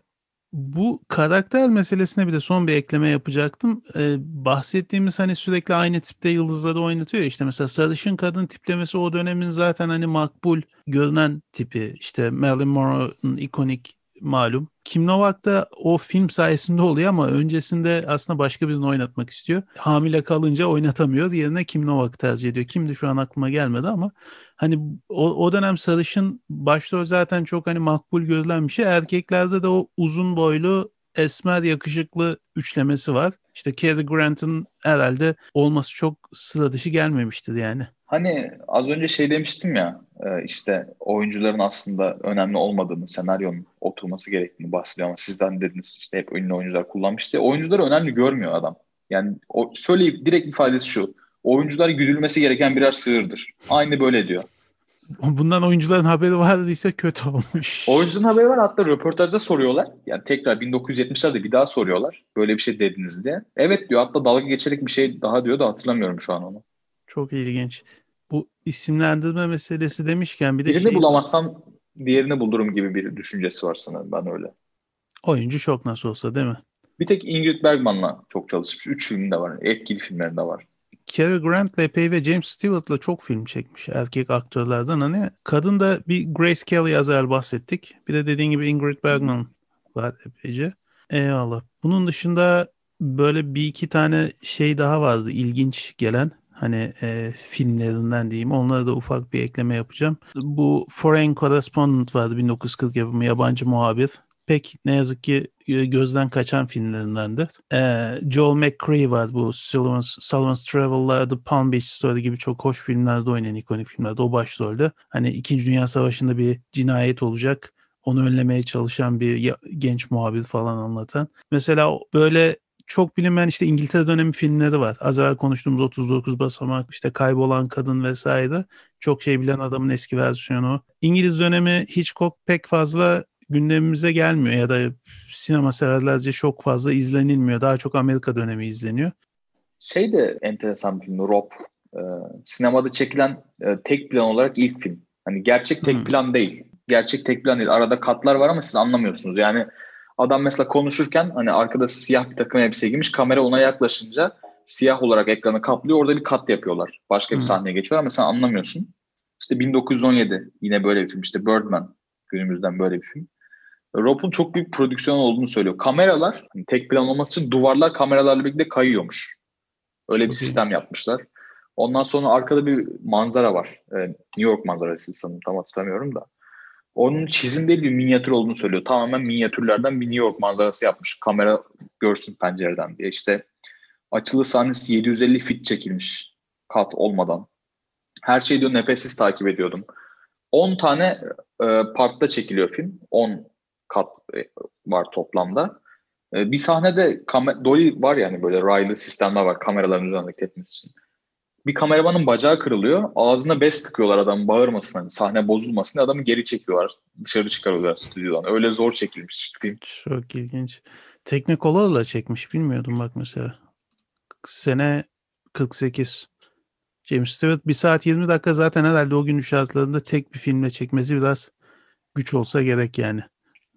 Speaker 2: Bu karakter meselesine bir de son bir ekleme yapacaktım. Ee, bahsettiğimiz hani sürekli aynı tipte yıldızları oynatıyor. İşte mesela sarışın kadın tiplemesi o dönemin zaten hani makbul görünen tipi. İşte Marilyn Monroe'nun ikonik malum. Kim Novak da o film sayesinde oluyor ama öncesinde aslında başka birini oynatmak istiyor. Hamile kalınca oynatamıyor. Yerine Kim Novak tercih ediyor. Kimdi şu an aklıma gelmedi ama hani o, o dönem sarışın başrol zaten çok hani makbul görülen bir şey. Erkeklerde de o uzun boylu esmer yakışıklı üçlemesi var. İşte Cary Grant'ın herhalde olması çok sıra dışı gelmemiştir yani.
Speaker 4: Hani az önce şey demiştim ya e, işte oyuncuların aslında önemli olmadığını, senaryonun oturması gerektiğini bahsediyor ama sizden dediniz işte hep ünlü oyuncular kullanmış diye. Oyuncuları önemli görmüyor adam. Yani o, söyleyip direkt ifadesi şu. Oyuncular güdülmesi gereken birer sığırdır. Aynı böyle diyor.
Speaker 2: Bundan oyuncuların haberi vardıysa kötü olmuş.
Speaker 4: Oyuncunun haberi var hatta röportajda soruyorlar. Yani tekrar 1970'lerde bir daha soruyorlar. Böyle bir şey dediniz diye. Evet diyor hatta dalga geçerek bir şey daha diyor da hatırlamıyorum şu an onu.
Speaker 2: Çok ilginç. Bu isimlendirme meselesi demişken bir de
Speaker 4: Birini
Speaker 2: şey...
Speaker 4: bulamazsam diğerini bulurum gibi bir düşüncesi var sanırım ben öyle.
Speaker 2: Oyuncu çok nasıl olsa değil mi?
Speaker 4: Bir tek Ingrid Bergman'la çok çalışmış. Üç filmde var. Etkili filmlerinde var.
Speaker 2: Cary Grant epey ve James Stewart'la çok film çekmiş erkek aktörlerden. Hani kadın da bir Grace Kelly az bahsettik. Bir de dediğin gibi Ingrid Bergman var epeyce. Eyvallah. Bunun dışında böyle bir iki tane şey daha vardı ilginç gelen hani e, filmlerinden diyeyim. Onlara da ufak bir ekleme yapacağım. Bu Foreign Correspondent vardı 1940 yapımı yabancı muhabir. Pek ne yazık ki e, gözden kaçan filmlerindendir. Ee, Joel McCrea var bu Sullivan's, Sullivan's Travel'la The Palm Beach Story gibi çok hoş filmlerde oynayan ikonik filmlerde o başrolde. Hani 2. Dünya Savaşı'nda bir cinayet olacak onu önlemeye çalışan bir genç muhabir falan anlatan. Mesela böyle çok bilinmeyen işte İngiltere dönemi filmleri var. Az evvel konuştuğumuz 39 basamak, işte kaybolan kadın vesaire. Çok şey bilen adamın eski versiyonu. İngiliz dönemi Hitchcock pek fazla gündemimize gelmiyor ya da sinema severlerce çok fazla izlenilmiyor. Daha çok Amerika dönemi izleniyor.
Speaker 4: Şey de enteresan bir film Rob. Ee, sinemada çekilen e, tek plan olarak ilk film. Hani gerçek tek hmm. plan değil. Gerçek tek plan değil. Arada katlar var ama siz anlamıyorsunuz. Yani Adam mesela konuşurken hani arkada siyah bir takım elbise giymiş. Kamera ona yaklaşınca siyah olarak ekranı kaplıyor. Orada bir kat yapıyorlar. Başka bir hmm. sahneye geçiyorlar ama sen anlamıyorsun. İşte 1917 yine böyle bir film. İşte Birdman günümüzden böyle bir film. Rob'un çok büyük prodüksiyon olduğunu söylüyor. Kameralar hani tek plan olması duvarlar kameralarla birlikte kayıyormuş. Öyle çok bir sistem iyi. yapmışlar. Ondan sonra arkada bir manzara var. Ee, New York manzarası sanırım tam hatırlamıyorum da. Onun çizim değil bir minyatür olduğunu söylüyor. Tamamen minyatürlerden bir New York manzarası yapmış. Kamera görsün pencereden diye. İşte açılı sahnesi 750 fit çekilmiş. Kat olmadan. Her şeyi diyor nefessiz takip ediyordum. 10 tane e, partta çekiliyor film. 10 kat e, var toplamda. E, bir sahnede Dolly var yani böyle raylı sistemler var kameraların üzerinde hareket etmesi için bir kameramanın bacağı kırılıyor. Ağzına bez tıkıyorlar adam bağırmasın hani sahne bozulmasın diye adamı geri çekiyorlar. Dışarı çıkarıyorlar stüdyodan. Öyle zor çekilmiş film.
Speaker 2: Çok ilginç. Teknikolor'la çekmiş bilmiyordum bak mesela. Sene 48. James Stewart 1 saat 20 dakika zaten herhalde o gün şartlarında tek bir filmle çekmesi biraz güç olsa gerek yani.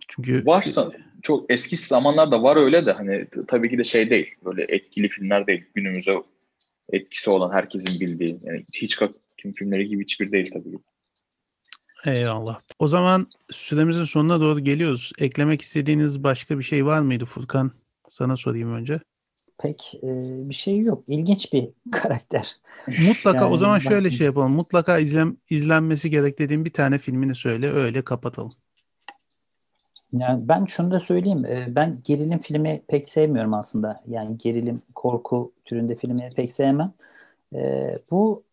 Speaker 2: Çünkü
Speaker 4: varsa çok eski zamanlarda var öyle de hani tabii ki de şey değil. Böyle etkili filmler değil. Günümüze etkisi olan herkesin bildiği. Yani Hitchcock'ın filmleri gibi hiçbir değil tabii ki.
Speaker 2: Eyvallah. O zaman süremizin sonuna doğru geliyoruz. Eklemek istediğiniz başka bir şey var mıydı Furkan? Sana sorayım önce.
Speaker 3: Pek e, bir şey yok. İlginç bir karakter.
Speaker 2: Mutlaka yani, o zaman şöyle ben... şey yapalım. Mutlaka izlen, izlenmesi gerek dediğim bir tane filmini söyle öyle kapatalım.
Speaker 3: Yani ben şunu da söyleyeyim. e, Ben gerilim filmi pek sevmiyorum aslında. Yani gerilim, korku türünde filmleri pek sevmem. E, Bu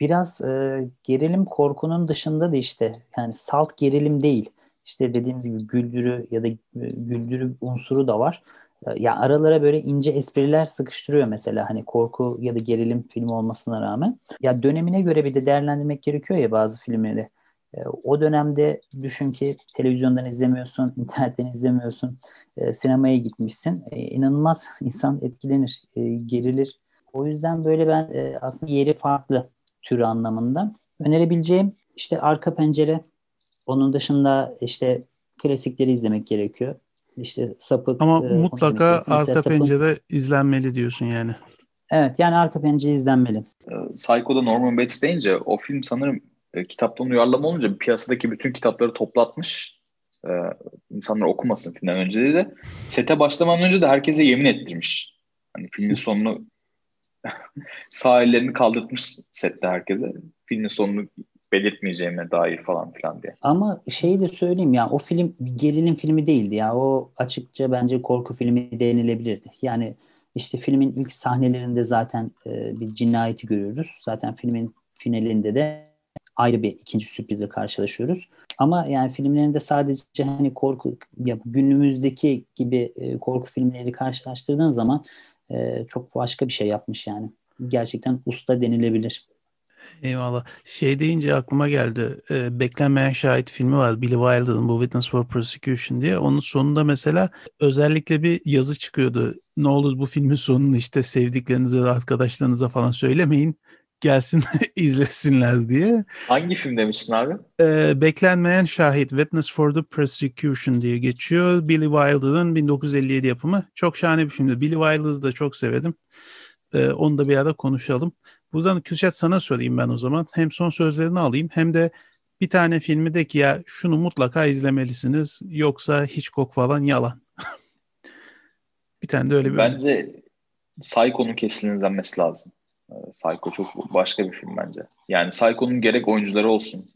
Speaker 3: biraz e, gerilim korkunun dışında da işte yani salt gerilim değil. İşte dediğimiz gibi güldürü ya da güldürü unsuru da var. Ya aralara böyle ince espriler sıkıştırıyor mesela hani korku ya da gerilim filmi olmasına rağmen. Ya dönemine göre bir de değerlendirmek gerekiyor ya bazı filmleri. E, O dönemde düşün ki televizyondan izlemiyorsun, internetten izlemiyorsun, e, sinemaya gitmişsin. E, inanılmaz insan etkilenir, e, gerilir. O yüzden böyle ben e, aslında yeri farklı türü anlamında. Önerebileceğim işte Arka Pencere. Onun dışında işte klasikleri izlemek gerekiyor. İşte Sapık.
Speaker 2: Ama
Speaker 3: e,
Speaker 2: mutlaka arka
Speaker 3: Sapık-
Speaker 2: pencere izlenmeli diyorsun yani.
Speaker 3: Evet yani Arka Pencere izlenmeli.
Speaker 4: Ee, Psycho'da Norman Bates deyince o film sanırım e, kitaptan uyarlama olunca piyasadaki bütün kitapları toplatmış. Ee, insanlar okumasın filmden önce de. Sete başlamadan önce de herkese yemin ettirmiş. Hani filmin sonunu sağ ellerini kaldırtmış sette herkese. Filmin sonunu belirtmeyeceğime dair falan filan diye.
Speaker 3: Ama şeyi de söyleyeyim ya o film bir gerilim filmi değildi ya. O açıkça bence korku filmi denilebilirdi. Yani işte filmin ilk sahnelerinde zaten e, bir cinayeti görüyoruz. Zaten filmin finalinde de ayrı bir ikinci sürprizle karşılaşıyoruz. Ama yani filmlerinde sadece hani korku ya günümüzdeki gibi e, korku filmleri karşılaştırdığın zaman e, çok başka bir şey yapmış yani. Gerçekten usta denilebilir.
Speaker 2: Eyvallah. Şey deyince aklıma geldi. E, Beklenmeyen Şahit filmi var. Billy Wilder'ın bu Witness for Prosecution diye. Onun sonunda mesela özellikle bir yazı çıkıyordu. Ne olur bu filmin sonunu işte sevdiklerinize arkadaşlarınıza falan söylemeyin. Gelsin izlesinler diye.
Speaker 4: Hangi film demiştin abi?
Speaker 2: E, Beklenmeyen Şahit Witness for the Prosecution diye geçiyor. Billy Wilder'ın 1957 yapımı. Çok şahane bir filmdi. Billy Wilder'ı da çok sevedim. E, onu da bir ara konuşalım. Buradan Kürşat sana sorayım ben o zaman. Hem son sözlerini alayım hem de bir tane filmi de ki ya şunu mutlaka izlemelisiniz yoksa Hitchcock falan yalan. bir tane de öyle bir
Speaker 4: Bence Psycho'nun kesin izlenmesi lazım. Ee, Psycho çok başka bir film bence. Yani Psycho'nun gerek oyuncuları olsun,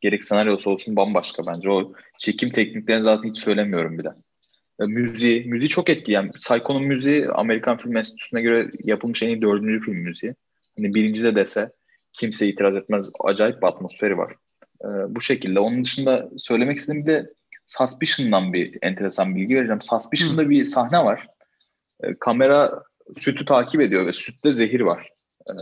Speaker 4: gerek senaryosu olsun bambaşka bence. O çekim tekniklerini zaten hiç söylemiyorum bile. Ee, Müziği, müziği çok etkili. Yani Psycho'nun müziği Amerikan Film Enstitüsü'ne göre yapılmış en iyi dördüncü film müziği. Hani birinci de dese kimse itiraz etmez. Acayip bir atmosferi var. Ee, bu şekilde. Onun dışında söylemek istediğim bir de Suspicion'dan bir enteresan bilgi vereceğim. Suspicion'da bir sahne var. Kamera sütü takip ediyor ve sütte zehir var. Ee,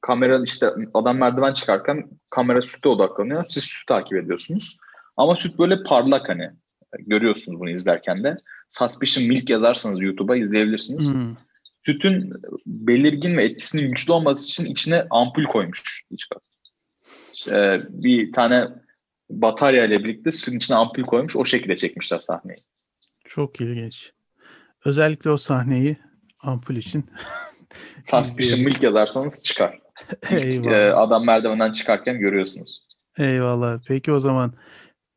Speaker 4: kamera işte adam merdiven çıkarken kamera sütte odaklanıyor. Siz sütü takip ediyorsunuz. Ama süt böyle parlak hani. Görüyorsunuz bunu izlerken de. Suspicion Milk yazarsanız YouTube'a izleyebilirsiniz.
Speaker 2: Hmm.
Speaker 4: Sütün belirgin ve etkisinin güçlü olması için içine ampul koymuş. Ee, bir tane batarya ile birlikte sütün içine ampul koymuş. O şekilde çekmişler sahneyi.
Speaker 2: Çok ilginç. Özellikle o sahneyi ampul için.
Speaker 4: Suspicion Milk yazarsanız çıkar.
Speaker 2: Eyvallah.
Speaker 4: Ee, adam merdivenden çıkarken görüyorsunuz.
Speaker 2: Eyvallah. Peki o zaman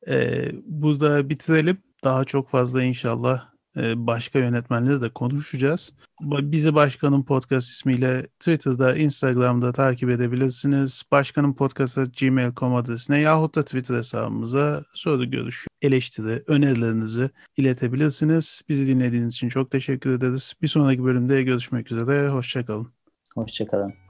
Speaker 2: e, burada bitirelim. Daha çok fazla inşallah başka yönetmenleri de konuşacağız. Bizi Başkanın Podcast ismiyle Twitter'da, Instagram'da takip edebilirsiniz. Başkanın Podcast'a gmail.com adresine yahut da Twitter hesabımıza soru, görüş, eleştiri, önerilerinizi iletebilirsiniz. Bizi dinlediğiniz için çok teşekkür ederiz. Bir sonraki bölümde görüşmek üzere. Hoşçakalın.
Speaker 3: Hoşçakalın.